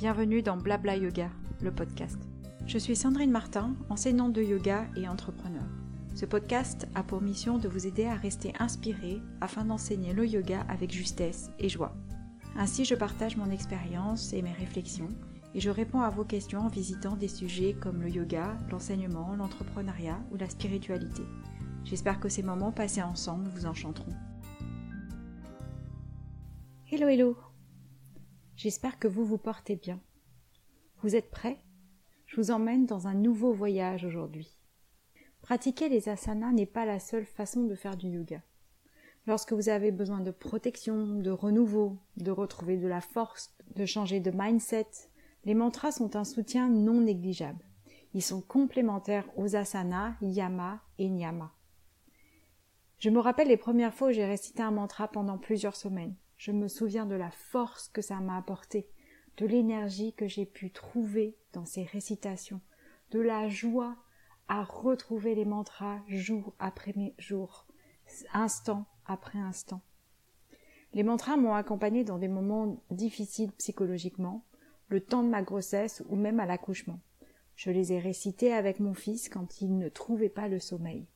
Bienvenue dans Blabla Yoga, le podcast. Je suis Sandrine Martin, enseignante de yoga et entrepreneur. Ce podcast a pour mission de vous aider à rester inspiré afin d'enseigner le yoga avec justesse et joie. Ainsi, je partage mon expérience et mes réflexions et je réponds à vos questions en visitant des sujets comme le yoga, l'enseignement, l'entrepreneuriat ou la spiritualité. J'espère que ces moments passés ensemble vous enchanteront. Hello hello J'espère que vous vous portez bien. Vous êtes prêts? Je vous emmène dans un nouveau voyage aujourd'hui. Pratiquer les asanas n'est pas la seule façon de faire du yoga. Lorsque vous avez besoin de protection, de renouveau, de retrouver de la force, de changer de mindset, les mantras sont un soutien non négligeable. Ils sont complémentaires aux asanas, yama et niyama. Je me rappelle les premières fois où j'ai récité un mantra pendant plusieurs semaines. Je me souviens de la force que ça m'a apporté, de l'énergie que j'ai pu trouver dans ces récitations, de la joie à retrouver les mantras jour après jour, instant après instant. Les mantras m'ont accompagné dans des moments difficiles psychologiquement, le temps de ma grossesse ou même à l'accouchement. Je les ai récités avec mon fils quand il ne trouvait pas le sommeil.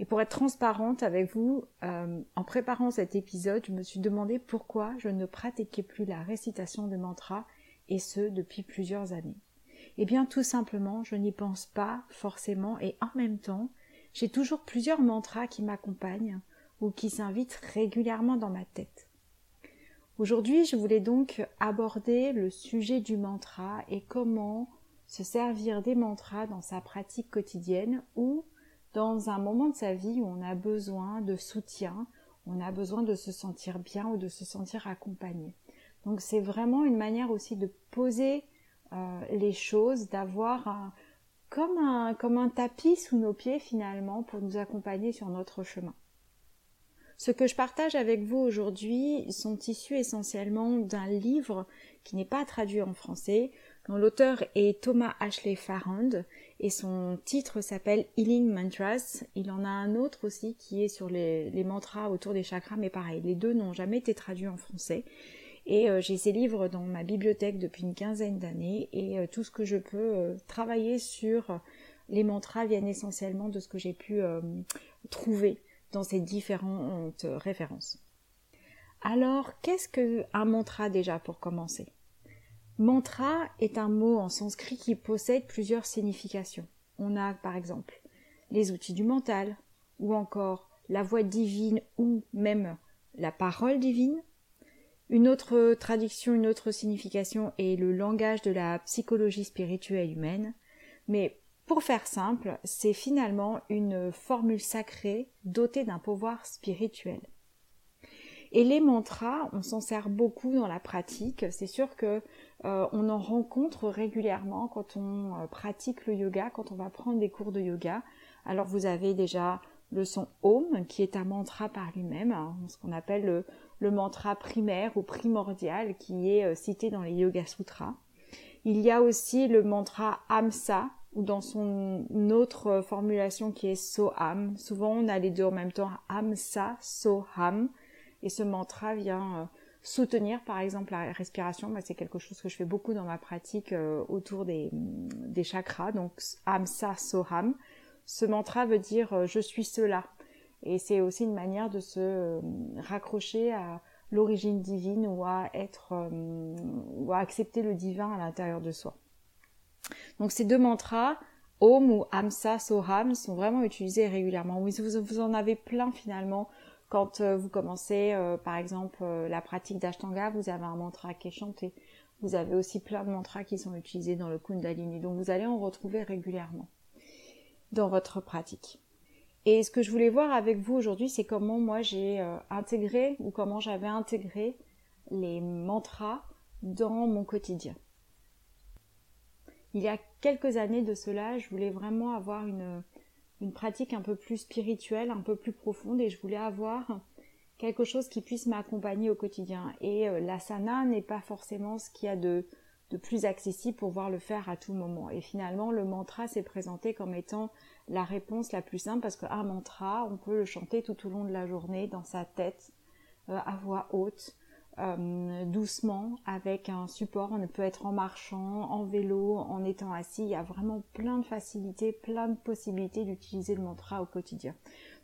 Et pour être transparente avec vous, euh, en préparant cet épisode, je me suis demandé pourquoi je ne pratiquais plus la récitation de mantras, et ce depuis plusieurs années. Eh bien, tout simplement, je n'y pense pas forcément, et en même temps, j'ai toujours plusieurs mantras qui m'accompagnent ou qui s'invitent régulièrement dans ma tête. Aujourd'hui, je voulais donc aborder le sujet du mantra et comment se servir des mantras dans sa pratique quotidienne ou dans un moment de sa vie où on a besoin de soutien, on a besoin de se sentir bien ou de se sentir accompagné. Donc c'est vraiment une manière aussi de poser euh, les choses, d'avoir comme un, comme un tapis sous nos pieds finalement pour nous accompagner sur notre chemin. Ce que je partage avec vous aujourd'hui sont issus essentiellement d'un livre qui n'est pas traduit en français, dont l'auteur est Thomas Ashley Farrand et son titre s'appelle Healing Mantras. Il en a un autre aussi qui est sur les, mantras autour des chakras, mais pareil, les deux n'ont jamais été traduits en français. Et euh, j'ai ces livres dans ma bibliothèque depuis une quinzaine d'années et euh, tout ce que je peux euh, travailler sur les mantras viennent essentiellement de ce que j'ai pu trouver dans ces différentes références. Alors, qu'est-ce qu'un mantra déjà pour commencer? Mantra est un mot en sanskrit qui possède plusieurs significations. On a par exemple les outils du mental, ou encore la voix divine, ou même la parole divine. Une autre traduction, une autre signification est le langage de la psychologie spirituelle humaine. Mais pour faire simple, c'est finalement une formule sacrée dotée d'un pouvoir spirituel. Et les mantras, on s'en sert beaucoup dans la pratique. C'est sûr que euh, on en rencontre régulièrement quand on euh, pratique le yoga, quand on va prendre des cours de yoga. Alors vous avez déjà le son Om, qui est un mantra par lui-même, hein, ce qu'on appelle le, mantra primaire ou primordial, qui est euh, cité dans les Yoga Sutras. Il y a aussi le mantra Amsa, ou dans son autre formulation qui est Soham. Souvent on a les deux en même temps, Amsa, Soham, et ce mantra vient soutenir par exemple la respiration, c'est quelque chose que je fais beaucoup dans ma pratique euh, autour des, des, chakras, donc Amsa Soham. Ce mantra veut dire euh, je suis cela. Et c'est aussi une manière de se euh, raccrocher à l'origine divine ou à être ou à accepter le divin à l'intérieur de soi. Donc ces deux mantras, Om ou Amsa Soham, sont vraiment utilisés régulièrement. Vous, vous en avez plein finalement quand euh, vous commencez, euh, par exemple, euh, la pratique d'Ashtanga, vous avez un mantra qui est chanté. Vous avez aussi plein de mantras qui sont utilisés dans le Kundalini. Donc vous allez en retrouver régulièrement dans votre pratique. Et ce que je voulais voir avec vous aujourd'hui, c'est comment moi j'ai intégré ou comment j'avais intégré les mantras dans mon quotidien. Il y a quelques années de cela, je voulais vraiment avoir une, une pratique un peu plus spirituelle, un peu plus profonde et je voulais avoir quelque chose qui puisse m'accompagner au quotidien. Et euh, l'asana n'est pas forcément ce qu'il y a de, plus accessible pour pouvoir le faire à tout moment. Et finalement, le mantra s'est présenté comme étant la réponse la plus simple parce qu'un mantra, on peut le chanter tout au long de la journée dans sa tête, euh, à voix haute. Euh, doucement avec un support. On peut être en marchant, en vélo, en étant assis. Il y a vraiment plein de facilités, plein de possibilités d'utiliser le mantra au quotidien.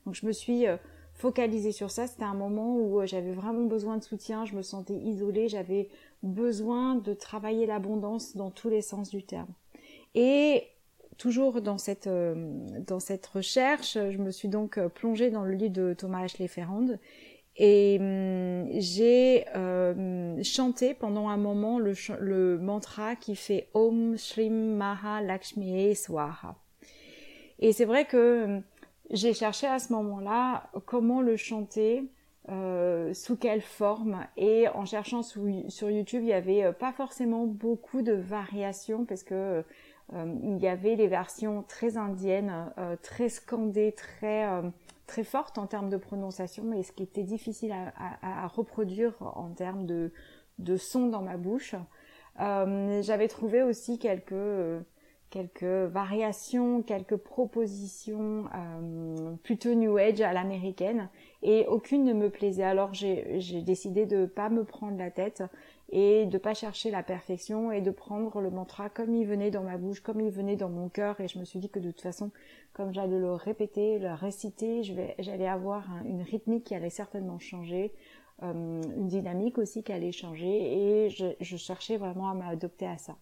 Donc je me suis euh, focalisée sur ça. C'était un moment où euh, j'avais vraiment besoin de soutien. Je me sentais isolée. J'avais besoin de travailler l'abondance dans tous les sens du terme. Et toujours dans cette, dans cette recherche, je me suis donc plongée dans le livre de Thomas Ashley Ferrand et hum, j'ai euh, chanté pendant un moment le, mantra qui fait Om Shrim Maha Lakshmi Swaha. Et c'est vrai que hum, j'ai cherché à ce moment-là comment le chanter, euh, sous quelle forme. Et en cherchant sur YouTube, il y avait euh, pas forcément beaucoup de variations parce que il y avait les versions très indiennes, euh, très scandées, très très forte en termes de prononciation, mais ce qui était difficile à, reproduire en termes de, son dans ma bouche. Euh, j'avais trouvé aussi quelques quelques variations, quelques propositions euh, plutôt New Age à l'américaine et aucune ne me plaisait. Alors j'ai décidé de pas me prendre la tête et de pas chercher la perfection et de prendre le mantra comme il venait dans ma bouche, comme il venait dans mon cœur et je me suis dit que de toute façon, comme j'allais le répéter, le réciter, j'allais avoir une rythmique qui allait certainement changer, euh, une dynamique aussi qui allait changer et je, je cherchais vraiment à m'adopter à ça.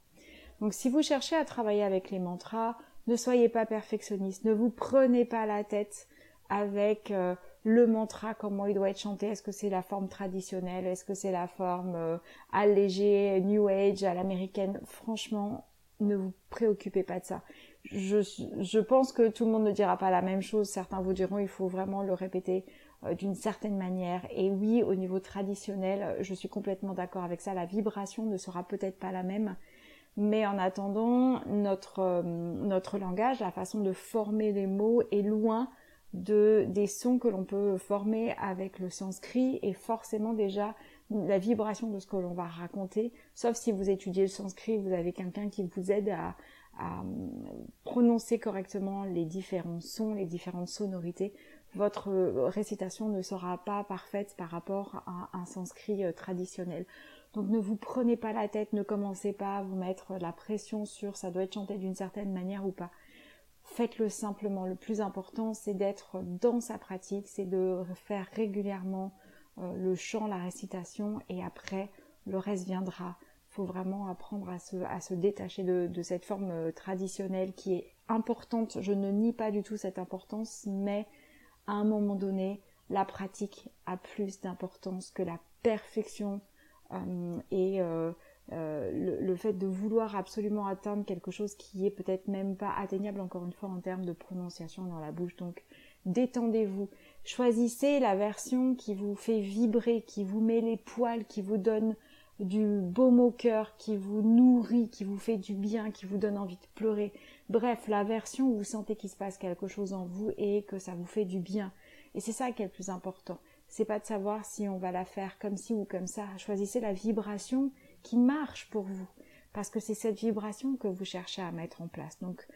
Donc si vous cherchez à travailler avec les mantras, ne soyez pas perfectionniste, ne vous prenez pas la tête avec euh, le mantra, comment il doit être chanté, est-ce que c'est la forme traditionnelle, est-ce que c'est la forme euh, allégée, New Age, à l'américaine? Franchement, ne vous préoccupez pas de ça. Je, pense que tout le monde ne dira pas la même chose. Certains vous diront il faut vraiment le répéter euh, d'une certaine manière. Et oui, au niveau traditionnel, je suis complètement d'accord avec ça. La vibration ne sera peut-être pas la même. Mais en attendant, notre, euh, notre langage, la façon de former les mots est loin de, des sons que l'on peut former avec le sanskrit et forcément déjà la vibration de ce que l'on va raconter, sauf si vous étudiez le sanskrit, vous avez quelqu'un qui vous aide à, à, prononcer correctement les différents sons, les différentes sonorités. Votre récitation ne sera pas parfaite par rapport à un sanskrit euh, traditionnel. Donc ne vous prenez pas la tête, ne commencez pas à vous mettre la pression sur ça doit être chanté d'une certaine manière ou pas faites-le simplement. Le plus important, c'est d'être dans sa pratique, c'est de faire régulièrement euh, le chant, la récitation, et après, le reste viendra. Il faut vraiment apprendre à se, détacher de, cette forme euh, traditionnelle qui est importante. Je ne nie pas du tout cette importance, mais à un moment donné, la pratique a plus d'importance que la perfection et euh, le, fait de vouloir absolument atteindre quelque chose qui est peut-être même pas atteignable encore une fois en termes de prononciation dans la bouche. Donc détendez-vous. Choisissez la version qui vous fait vibrer, qui vous met les poils, qui vous donne du baume au cœur, qui vous nourrit, qui vous fait du bien, qui vous donne envie de pleurer. Bref, la version où vous sentez qu'il se passe quelque chose en vous et que ça vous fait du bien. Et c'est ça qui est le plus important. C'est pas de savoir si on va la faire comme ci ou comme ça. Choisissez la vibration qui marche pour vous. Parce que c'est cette vibration que vous cherchez à mettre en place. Donc,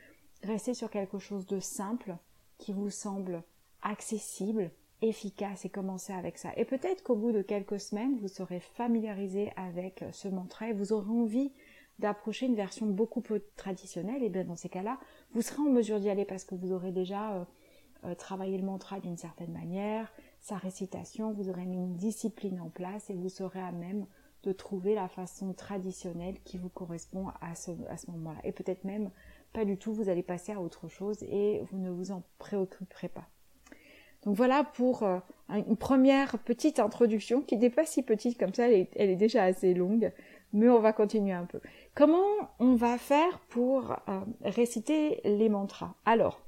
restez sur quelque chose de simple qui vous semble accessible, efficace et commencez avec ça. Et peut-être qu'au bout de quelques semaines, vous serez familiarisé avec ce mantra et vous aurez envie d'approcher une version beaucoup plus traditionnelle. Et bien dans ces cas-là, vous serez en mesure d'y aller parce que vous aurez déjà euh, euh, travaillé le mantra d'une certaine manière, sa récitation, vous aurez mis une discipline en place et vous serez à même de trouver la façon traditionnelle qui vous correspond à ce, à ce moment-là. Et peut-être même pas du tout, vous allez passer à autre chose et vous ne vous en préoccuperez pas. Donc voilà pour euh, une première petite introduction qui n'est pas si petite comme ça, elle est, déjà assez longue, mais on va continuer un peu. Comment on va faire pour euh, réciter les mantras? Alors,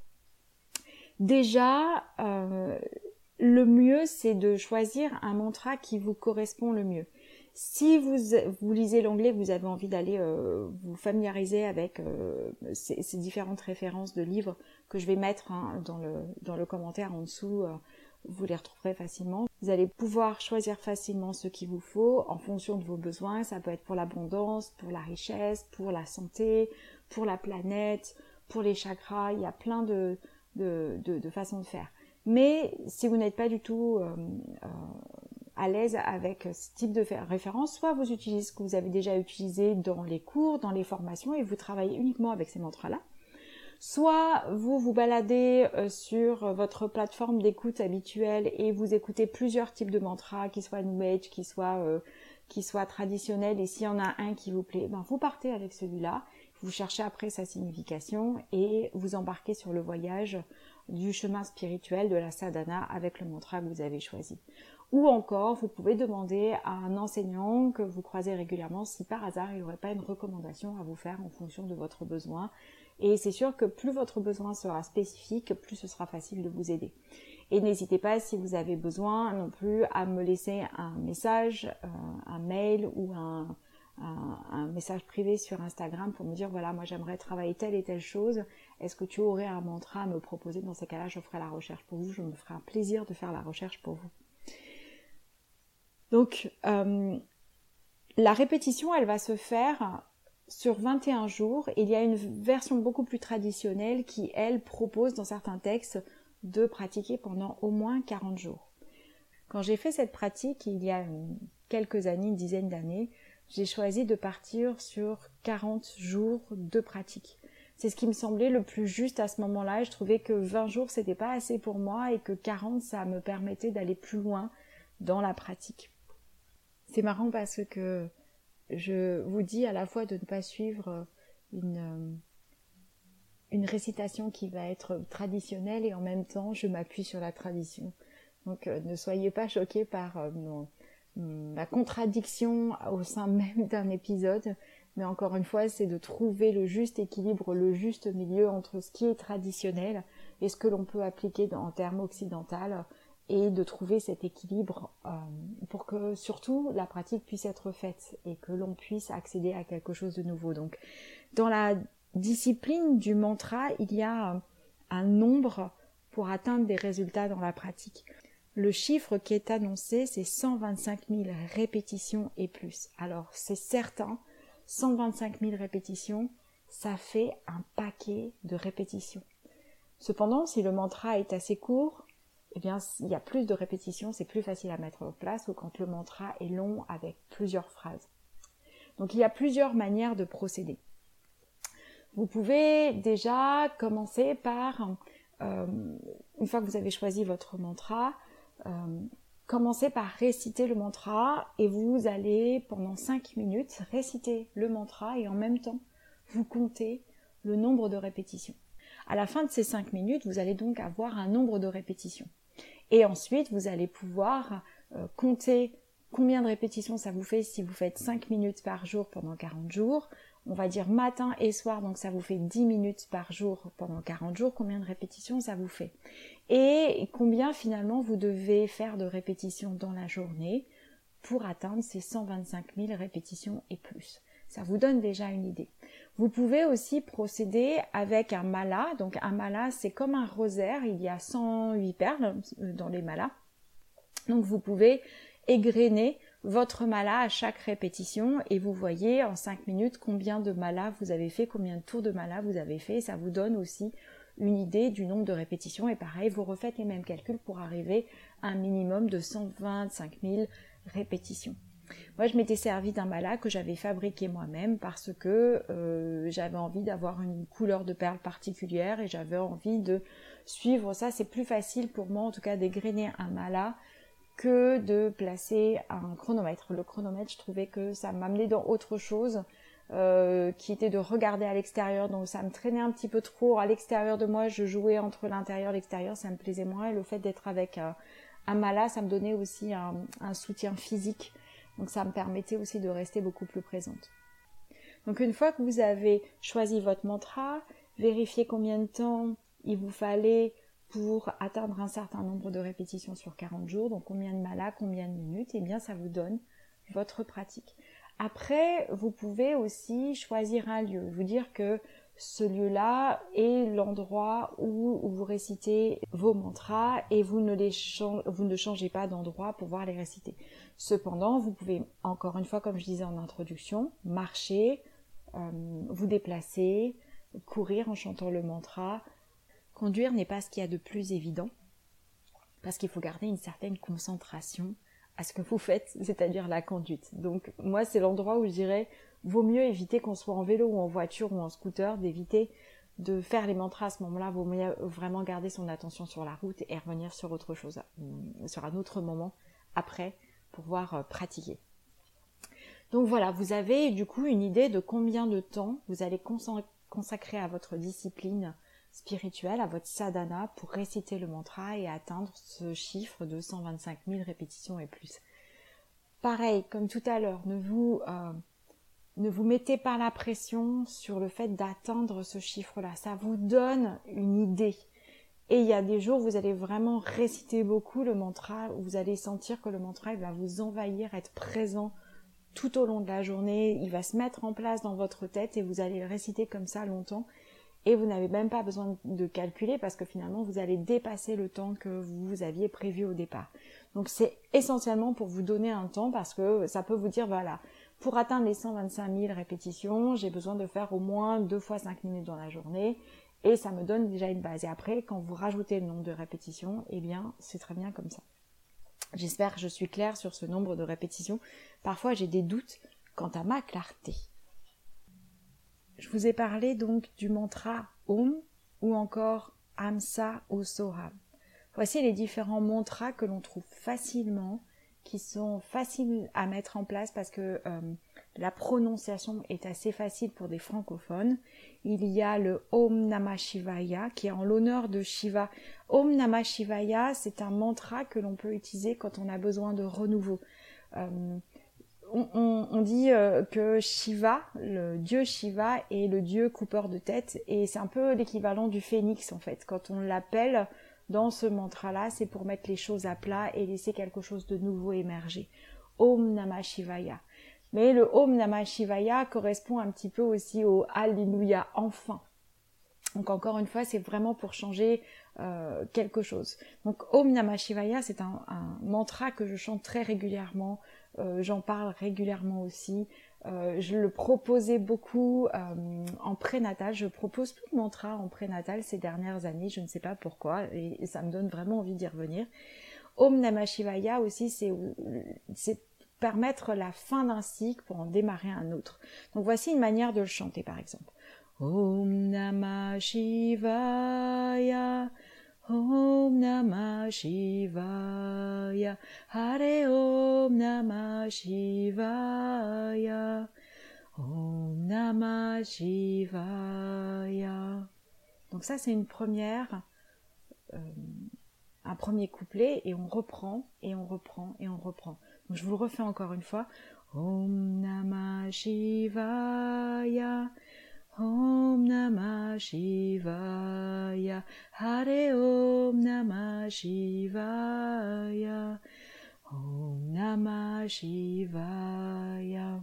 déjà, euh, le mieux c'est de choisir un mantra qui vous correspond le mieux. Si vous, vous lisez l'anglais, vous avez envie d'aller euh, vous familiariser avec euh, ces, différentes références de livres que je vais mettre hein, dans, le, dans le commentaire en dessous, euh, vous les retrouverez facilement. Vous allez pouvoir choisir facilement ce qu'il vous faut en fonction de vos besoins. Ça peut être pour l'abondance, pour la richesse, pour la santé, pour la planète, pour les chakras. Il y a plein de, de, de, de façons de faire. Mais si vous n'êtes pas du tout à l'aise avec ce type de référence, soit vous utilisez ce que vous avez déjà utilisé dans les cours, dans les formations, et vous travaillez uniquement avec ces mantras-là. Soit vous vous baladez euh, sur votre plateforme d'écoute habituelle et vous écoutez plusieurs types de mantras, qui soient New Age, qui soient, euh, qui soient traditionnels, et s'il y en a un qui vous plaît, ben vous partez avec celui-là, vous cherchez après sa signification et vous embarquez sur le voyage du chemin spirituel de la sadhana avec le mantra que vous avez choisi. Ou encore, vous pouvez demander à un enseignant que vous croisez régulièrement si par hasard il n'y aurait pas une recommandation à vous faire en fonction de votre besoin. Et c'est sûr que plus votre besoin sera spécifique, plus ce sera facile de vous aider. Et n'hésitez pas si vous avez besoin non plus à me laisser un message, euh, un mail ou un, un, message privé sur Instagram pour me dire voilà moi j'aimerais travailler telle et telle chose. Est-ce que tu aurais un mantra à me proposer? Dans ces cas-là je ferai la recherche pour vous. Je me ferai un plaisir de faire la recherche pour vous. Donc euh, la répétition elle va se faire sur 21 jours. Il y a une version beaucoup plus traditionnelle qui elle propose dans certains textes de pratiquer pendant au moins 40 jours. Quand j'ai fait cette pratique il y a quelques années une dizaine d'années j'ai choisi de partir sur 40 jours de pratique. C'est ce qui me semblait le plus juste à ce moment-là. Je trouvais que 20 jours c'était pas assez pour moi et que 40 ça me permettait d'aller plus loin dans la pratique. C'est marrant parce que je vous dis à la fois de ne pas suivre une, une récitation qui va être traditionnelle et en même temps je m'appuie sur la tradition. Donc euh, ne soyez pas choqués par euh, mon, la contradiction au sein même d'un épisode, mais encore une fois, c'est de trouver le juste équilibre, le juste milieu entre ce qui est traditionnel et ce que l'on peut appliquer en termes occidentaux et de trouver cet équilibre euh, pour que surtout la pratique puisse être faite et que l'on puisse accéder à quelque chose de nouveau. Donc, dans la discipline du mantra, il y a un nombre pour atteindre des résultats dans la pratique. Le chiffre qui est annoncé, c'est 125 000 répétitions et plus. Alors, c'est certain, 125 000 répétitions, ça fait un paquet de répétitions. Cependant, si le mantra est assez court, eh bien, il y a plus de répétitions, c'est plus facile à mettre en place ou quand le mantra est long avec plusieurs phrases. Donc, il y a plusieurs manières de procéder. Vous pouvez déjà commencer par, euh, une fois que vous avez choisi votre mantra, commencez par réciter le mantra et vous allez pendant 5 minutes réciter le mantra et en même temps vous comptez le nombre de répétitions. À la fin de ces 5 minutes, vous allez donc avoir un nombre de répétitions. Et ensuite, vous allez pouvoir euh, compter combien de répétitions ça vous fait si vous faites 5 minutes par jour pendant 40 jours, on va dire matin et soir, donc ça vous fait 10 minutes par jour pendant 40 jours, combien de répétitions ça vous fait? Et combien finalement vous devez faire de répétitions dans la journée pour atteindre ces 125 000 répétitions et plus? Ça vous donne déjà une idée. Vous pouvez aussi procéder avec un mala. Donc un mala, c'est comme un rosaire. Il y a 108 perles euh, dans les malas. Donc vous pouvez égrener votre mala à chaque répétition et vous voyez en 5 minutes combien de mala vous avez fait, combien de tours de mala vous avez fait. Ça vous donne aussi une idée du nombre de répétitions et pareil, vous refaites les mêmes calculs pour arriver à un minimum de 125 000 répétitions. Moi, je m'étais servi d'un mala que j'avais fabriqué moi-même parce que euh, j'avais envie d'avoir une couleur de perle particulière et j'avais envie de suivre ça. C'est plus facile pour moi, en tout cas, d'égrener un mala que de placer un chronomètre. Le chronomètre, je trouvais que ça m'amenait dans autre chose, euh, qui était de regarder à l'extérieur, donc ça me traînait un petit peu trop à l'extérieur de moi, je jouais entre l'intérieur et l'extérieur, ça me plaisait moins, et le fait d'être avec un, mala, ça me donnait aussi un, un, soutien physique, donc ça me permettait aussi de rester beaucoup plus présente. Donc une fois que vous avez choisi votre mantra, vérifiez combien de temps il vous fallait pour atteindre un certain nombre de répétitions sur 40 jours, donc combien de malas, combien de minutes, eh bien ça vous donne votre pratique. Après, vous pouvez aussi choisir un lieu, vous dire que ce lieu-là est l'endroit où vous récitez vos mantras et vous ne, les vous ne changez pas d'endroit pour pouvoir les réciter. Cependant, vous pouvez, encore une fois, comme je disais en introduction, marcher, euh, vous déplacer, courir en chantant le mantra, Conduire n'est pas ce qu'il y a de plus évident, parce qu'il faut garder une certaine concentration à ce que vous faites, c'est-à-dire la conduite. Donc moi, c'est l'endroit où je dirais, vaut mieux éviter qu'on soit en vélo ou en voiture ou en scooter, d'éviter de faire les mantras à ce moment-là, vaut mieux vraiment garder son attention sur la route et revenir sur autre chose, euh, sur un autre moment après pour pouvoir euh, pratiquer. Donc voilà, vous avez du coup une idée de combien de temps vous allez consacrer à votre discipline spirituelle, à votre sadhana pour réciter le mantra et atteindre ce chiffre de 125 000 répétitions et plus. Pareil, comme tout à l'heure, ne vous euh, ne vous mettez pas la pression sur le fait d'atteindre ce chiffre-là. Ça vous donne une idée. Et il y a des jours où vous allez vraiment réciter beaucoup le mantra, où vous allez sentir que le mantra va vous envahir, être présent tout au long de la journée, il va se mettre en place dans votre tête et vous allez le réciter comme ça longtemps. Et vous n'avez même pas besoin de calculer parce que finalement vous allez dépasser le temps que vous aviez prévu au départ. Donc c'est essentiellement pour vous donner un temps parce que ça peut vous dire voilà, pour atteindre les 125 000 répétitions, j'ai besoin de faire au moins deux fois 5 minutes dans la journée et ça me donne déjà une base. Et après, quand vous rajoutez le nombre de répétitions, eh bien, c'est très bien comme ça. J'espère que je suis claire sur ce nombre de répétitions. Parfois, j'ai des doutes quant à ma clarté. Je vous ai parlé donc du mantra Om ou encore Amsa ou Soham. Voici les différents mantras que l'on trouve facilement qui sont faciles à mettre en place parce que euh, la prononciation est assez facile pour des francophones. Il y a le Om Namah Shivaya qui est en l'honneur de Shiva. Om Namah Shivaya, c'est un mantra que l'on peut utiliser quand on a besoin de renouveau. Euh, on, dit euh, que Shiva, le dieu Shiva, est le dieu coupeur de tête et c'est un peu l'équivalent du phénix en fait. Quand on l'appelle, dans ce mantra-là, c'est pour mettre les choses à plat et laisser quelque chose de nouveau émerger. Om Namah Shivaya. Mais le Om Namah Shivaya correspond un petit peu aussi au Alléluia enfin. Donc encore une fois, c'est vraiment pour changer euh, quelque chose. Donc Om Namah Shivaya, c'est un, mantra que je chante très régulièrement. Euh, j'en parle régulièrement aussi. Euh, je le proposais beaucoup euh, en prénatal. Je propose plus de mantra en prénatal ces dernières années. Je ne sais pas pourquoi et, ça me donne vraiment envie d'y revenir. Om Namah Shivaya aussi, c'est permettre la fin d'un cycle pour en démarrer un autre. Donc voici une manière de le chanter par exemple. Om Namah Shivaya. Om Namah Shivaya, Hare Om Namah Shivaya, Om Namah Shivaya. Donc ça c'est une première, euh, un premier couplet et on reprend et on reprend et on reprend. Donc je vous le refais encore une fois. Om Namah Shivaya. Om Namah Shivaya, Hare Om Namah Shivaya, Om Namah Shivaya.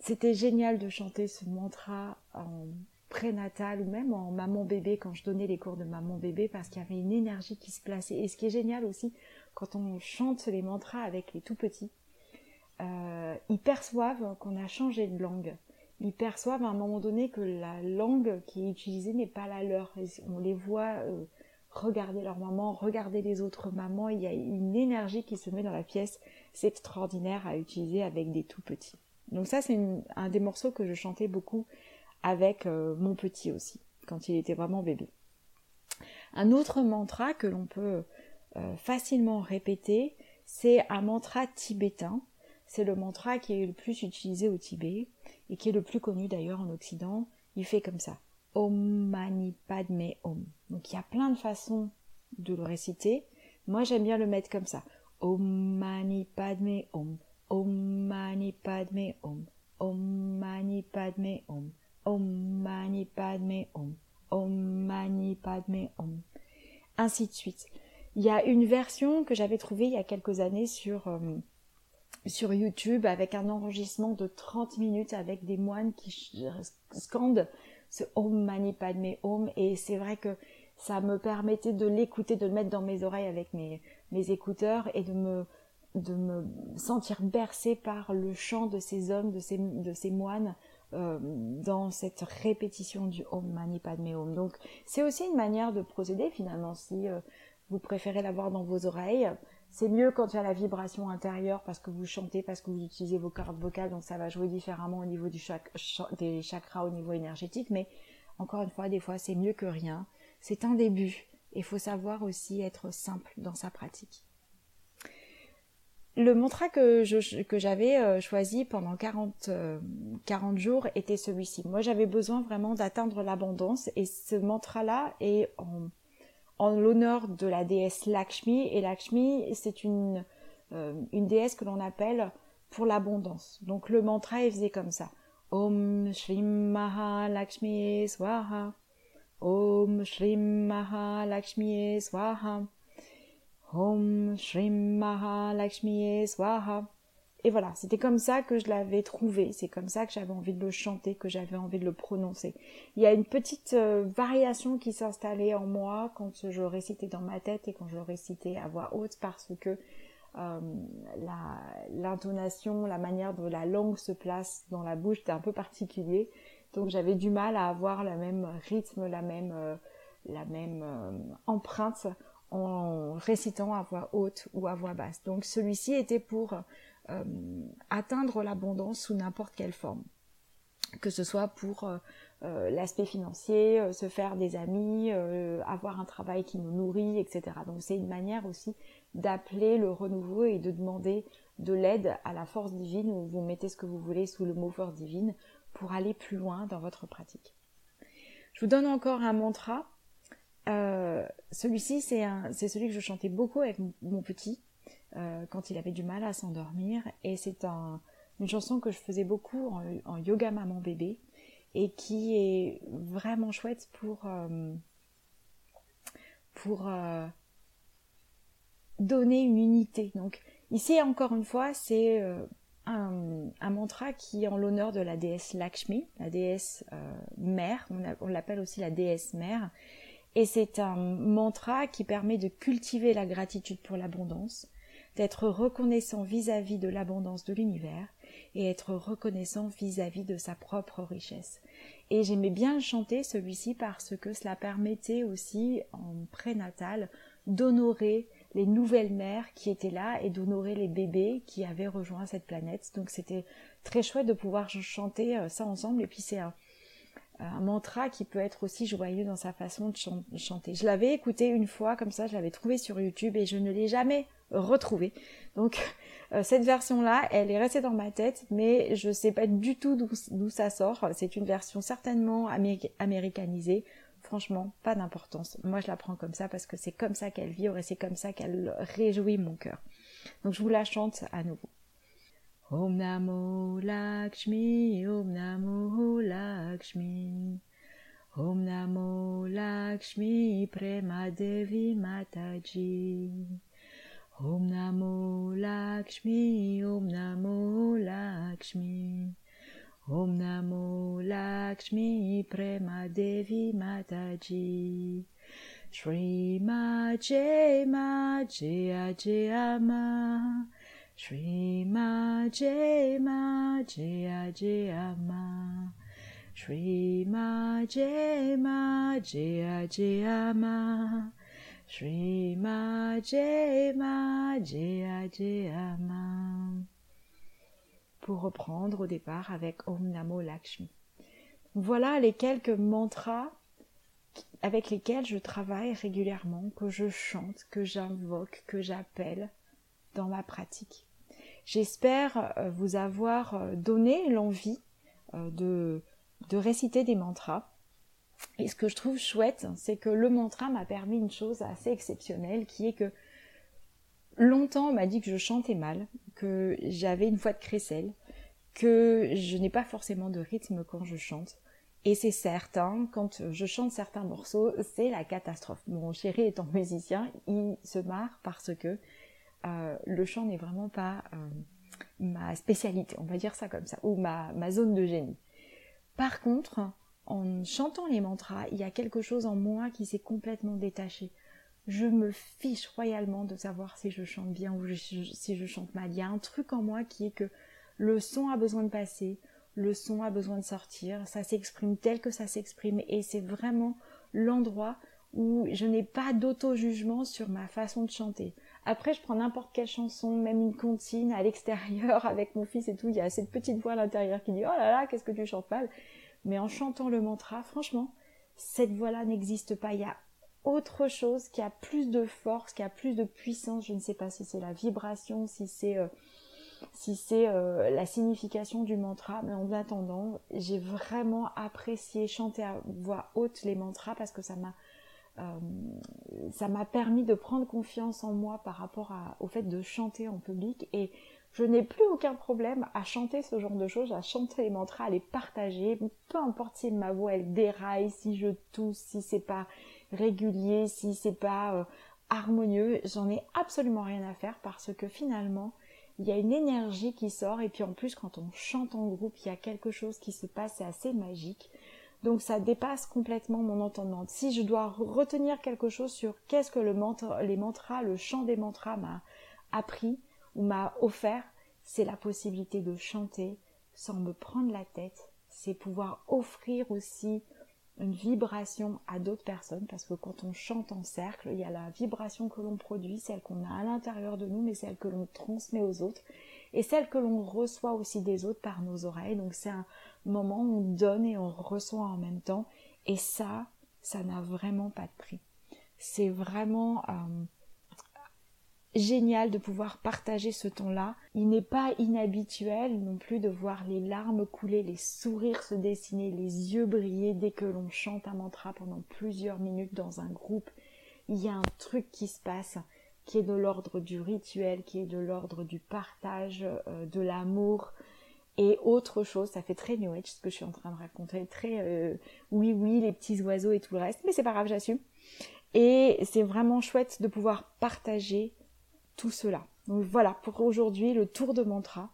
C'était génial de chanter ce mantra en prénatal ou même en maman bébé quand je donnais les cours de maman bébé parce qu'il y avait une énergie qui se plaçait. Et ce qui est génial aussi quand on chante les mantras avec les tout petits, euh, ils perçoivent qu'on a changé de langue. Ils perçoivent à un moment donné que la langue qui est utilisée n'est pas la leur. on les voit euh, regarder leur maman, regarder les autres mamans. Il y a une énergie qui se met dans la pièce. C'est extraordinaire à utiliser avec des tout petits. Donc ça, c'est un des morceaux que je chantais beaucoup avec euh, mon petit aussi, quand il était vraiment bébé. Un autre mantra que l'on peut facilement répéter, c'est un mantra tibétain c'est le mantra qui est le plus utilisé au Tibet et qui est le plus connu d'ailleurs en Occident. Il fait comme ça. Om Mani Padme Om. Donc il y a plein de façons de le réciter. Moi j'aime bien le mettre comme ça. Om Mani Padme Om. Om Mani Padme Om. Om Mani Padme Om. Om Mani Padme Om. Om Mani Padme Om. Ainsi de suite. Il y a une version que j'avais trouvée il y a quelques années sur euh, sur YouTube avec un enregistrement de 30 minutes avec des moines qui scandent ce Om Mani Padme Om et c'est vrai que ça me permettait de l'écouter, de le mettre dans mes oreilles avec mes, écouteurs et de me, de me sentir bercée par le chant de ces hommes, de ces, de ces moines euh, dans cette répétition du Om Mani Padme Om. Donc c'est aussi une manière de procéder finalement si euh, vous préférez l'avoir dans vos oreilles. C'est mieux quand il y a la vibration intérieure parce que vous chantez, parce que vous utilisez vos cordes vocales, donc ça va jouer différemment au niveau des chakras, au niveau énergétique. Mais encore une fois, des fois, c'est mieux que rien. C'est un début. Il faut savoir aussi être simple dans sa pratique. Le mantra que, que j'avais euh, choisi pendant 40, 40 euh, jours était celui-ci. Moi, j'avais besoin vraiment d'atteindre l'abondance et ce mantra-là est en, en l'honneur de la déesse Lakshmi. Et Lakshmi, c'est une, euh, une déesse que l'on appelle pour l'abondance. Donc le mantra est faisait comme ça. Om Shrim Maha Lakshmi Swaha. Om Shrim Maha Lakshmi Swaha. Om Shrim Maha Lakshmi Swaha. Et voilà, c'était comme ça que je l'avais trouvé, c'est comme ça que j'avais envie de le chanter, que j'avais envie de le prononcer. Il y a une petite euh, variation qui s'installait en moi quand je récitais dans ma tête et quand je récitais à voix haute parce que euh, l'intonation, la, manière dont la langue se place dans la bouche était un peu particulier. Donc j'avais du mal à avoir le même rythme, la même, euh, la même empreinte en récitant à voix haute ou à voix basse. Donc celui-ci était pour euh, atteindre l'abondance sous n'importe quelle forme que ce soit pour euh, euh, l'aspect financier, se faire des amis, avoir un travail qui nous nourrit, etc. Donc c'est une manière aussi d'appeler le renouveau et de demander de l'aide à la force divine, ou vous mettez ce que vous voulez sous le mot force divine, pour aller plus loin dans votre pratique. Je vous donne encore un mantra. Celui-ci, c'est celui que je chantais beaucoup avec mon petit. Euh, quand il avait du mal à s'endormir. Et c'est une chanson que je faisais beaucoup en, yoga maman bébé et qui est vraiment chouette pour, euh, pour euh, donner une unité. Donc ici encore une fois c'est un, mantra qui est en l'honneur de la déesse Lakshmi, la déesse mère, on l'appelle aussi la déesse mère. Et c'est un mantra qui permet de cultiver la gratitude pour l'abondance, d'être reconnaissant vis-à-vis de l'abondance de l'univers et être reconnaissant vis-à-vis de sa propre richesse. Et j'aimais bien chanter celui-ci parce que cela permettait aussi en prénatal d'honorer les nouvelles mères qui étaient là et d'honorer les bébés qui avaient rejoint cette planète. Donc c'était très chouette de pouvoir chanter euh, ça ensemble. Et puis c'est un, un mantra qui peut être aussi joyeux dans sa façon de chanter. Je l'avais écouté une fois comme ça, je l'avais trouvé sur YouTube et je ne l'ai jamais retrouvé. Donc euh, cette version-là, elle est restée dans ma tête, mais je ne sais pas du tout d'où ça sort. C'est une version certainement américanisée. Franchement, pas d'importance. Moi, je la prends comme ça parce que c'est comme ça qu'elle vit et c'est comme ça qu'elle réjouit mon cœur. Donc je vous la chante à nouveau. Om Lakshmi, Om Lakshmi. Om Lakshmi Prema Devi Mataji. Om Namo Lakshmi, Om Namo Lakshmi. Om Namo Lakshmi Prema Devi Mataji. Shri Ma Jai Ma Jaya Jaya Ma. Shri Ma Jai Ma Jaya Jaya Ma. Shri Ma Jai Ma Jaya Jaya Ma. Shri Ma Jai Ma Jaya. Pour reprendre au départ avec Om Namo Lakshmi. Voilà les quelques mantras avec lesquels je travaille régulièrement, que je chante, que j'invoque, que j'appelle dans ma pratique. J'espère euh, vous avoir euh, donné l'envie euh, de réciter des mantras. Et ce que je trouve chouette, c'est que le mantra m'a permis une chose assez exceptionnelle, qui est que longtemps on m'a dit que je chantais mal, que j'avais une voix de crécelle, que je n'ai pas forcément de rythme quand je chante. Et c'est certain, quand je chante certains morceaux, c'est la catastrophe. Mon chéri étant musicien, il se marre parce que euh, le chant n'est vraiment pas euh, ma spécialité, on va dire ça comme ça, ou ma, ma zone de génie. Par contre, en chantant les mantras, il y a quelque chose en moi qui s'est complètement détaché. Je me fiche royalement de savoir si je chante bien ou si je chante mal. Il y a un truc en moi qui est que le son a besoin de passer, le son a besoin de sortir, ça s'exprime tel que ça s'exprime et c'est vraiment l'endroit où je n'ai pas d'auto-jugement sur ma façon de chanter. Après, je prends n'importe quelle chanson, même une comptine à l'extérieur avec mon fils et tout, il y a cette petite voix à l'intérieur qui dit oh là là, qu'est-ce que tu chantes mal. Mais en chantant le mantra, franchement, cette voix-là n'existe pas. Il y a autre chose qui a plus de force, qui a plus de puissance. Je ne sais pas si c'est la vibration, si c'est euh, si c'est euh, la signification du mantra, mais en attendant, j'ai vraiment apprécié chanter à voix haute les mantras parce que ça m'a euh, ça m'a permis de prendre confiance en moi par rapport au fait de chanter en public et je n'ai plus aucun problème à chanter ce genre de choses, à chanter les mantras, à les partager, peu importe si ma voix elle déraille, si je tousse, si c'est pas régulier, si c'est pas euh, harmonieux, j'en ai absolument rien à faire parce que finalement il y a une énergie qui sort et puis en plus quand on chante en groupe il y a quelque chose qui se passe c'est assez magique. Donc ça dépasse complètement mon entendement. Si je dois retenir quelque chose sur qu'est-ce que le les mantras le chant des mantras m'a appris m'a offert c'est la possibilité de chanter sans me prendre la tête c'est pouvoir offrir aussi une vibration à d'autres personnes parce que quand on chante en cercle, il y a la vibration que l'on produit, celle qu'on a à l'intérieur de nous, mais celle que l'on transmet aux autres et celle que l'on reçoit aussi des autres par nos oreilles. Donc c'est un moment où on donne et on reçoit en même temps et ça, ça n'a vraiment pas de prix. C'est vraiment euh, génial de pouvoir partager ce temps-là. Il n'est pas inhabituel non plus de voir les larmes couler, les sourires se dessiner, les yeux briller dès que l'on chante un mantra pendant plusieurs minutes dans un groupe. Il y a un truc qui se passe qui est de l'ordre du rituel, qui est de l'ordre du partage, euh, de l'amour et autre chose. Ça fait très New Age ce que je suis en train de raconter, très euh, oui oui les petits oiseaux et tout le reste, mais c'est pas grave, j'assume. Et c'est vraiment chouette de pouvoir partager tout cela. Donc voilà pour aujourd'hui le tour de mantra.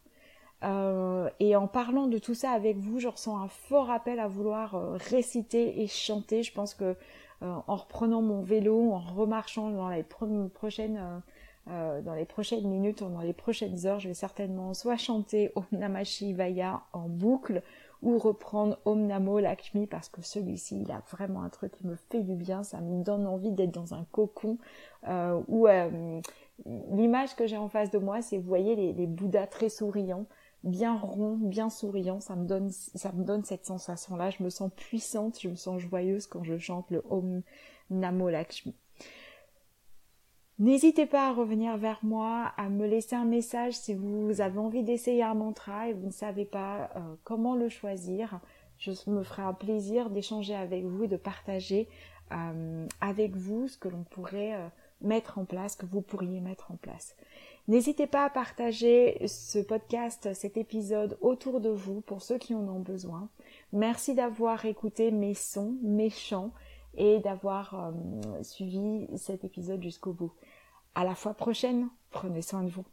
Euh, et en parlant de tout ça avec vous, je ressens un fort appel à vouloir euh, réciter et chanter. Je pense que euh, en reprenant mon vélo, en remarchant dans les prochaines dans les prochaines minutes ou dans les prochaines heures, je vais certainement soit chanter Om Namah Shivaya en boucle ou reprendre Om Namo Lakshmi parce que celui-ci il a vraiment un truc qui me fait du bien, ça me donne envie d'être dans un cocon euh, où l'image que j'ai en face de moi, c'est vous voyez les, les, Bouddhas très souriants, bien ronds, bien souriants. Ça me donne, ça me donne cette sensation-là. Je me sens puissante, je me sens joyeuse quand je chante le Om Namo Lakshmi. N'hésitez pas à revenir vers moi, à me laisser un message si vous avez envie d'essayer un mantra et vous ne savez pas euh, comment le choisir. Je me ferai un plaisir d'échanger avec vous et de partager euh, avec vous ce que l'on pourrait euh, mettre en place, que vous pourriez mettre en place. N'hésitez pas à partager ce podcast, cet épisode autour de vous pour ceux qui en ont besoin. Merci d'avoir écouté mes sons, mes chants et d'avoir suivi cet épisode jusqu'au bout. À la fois prochaine, prenez soin de vous.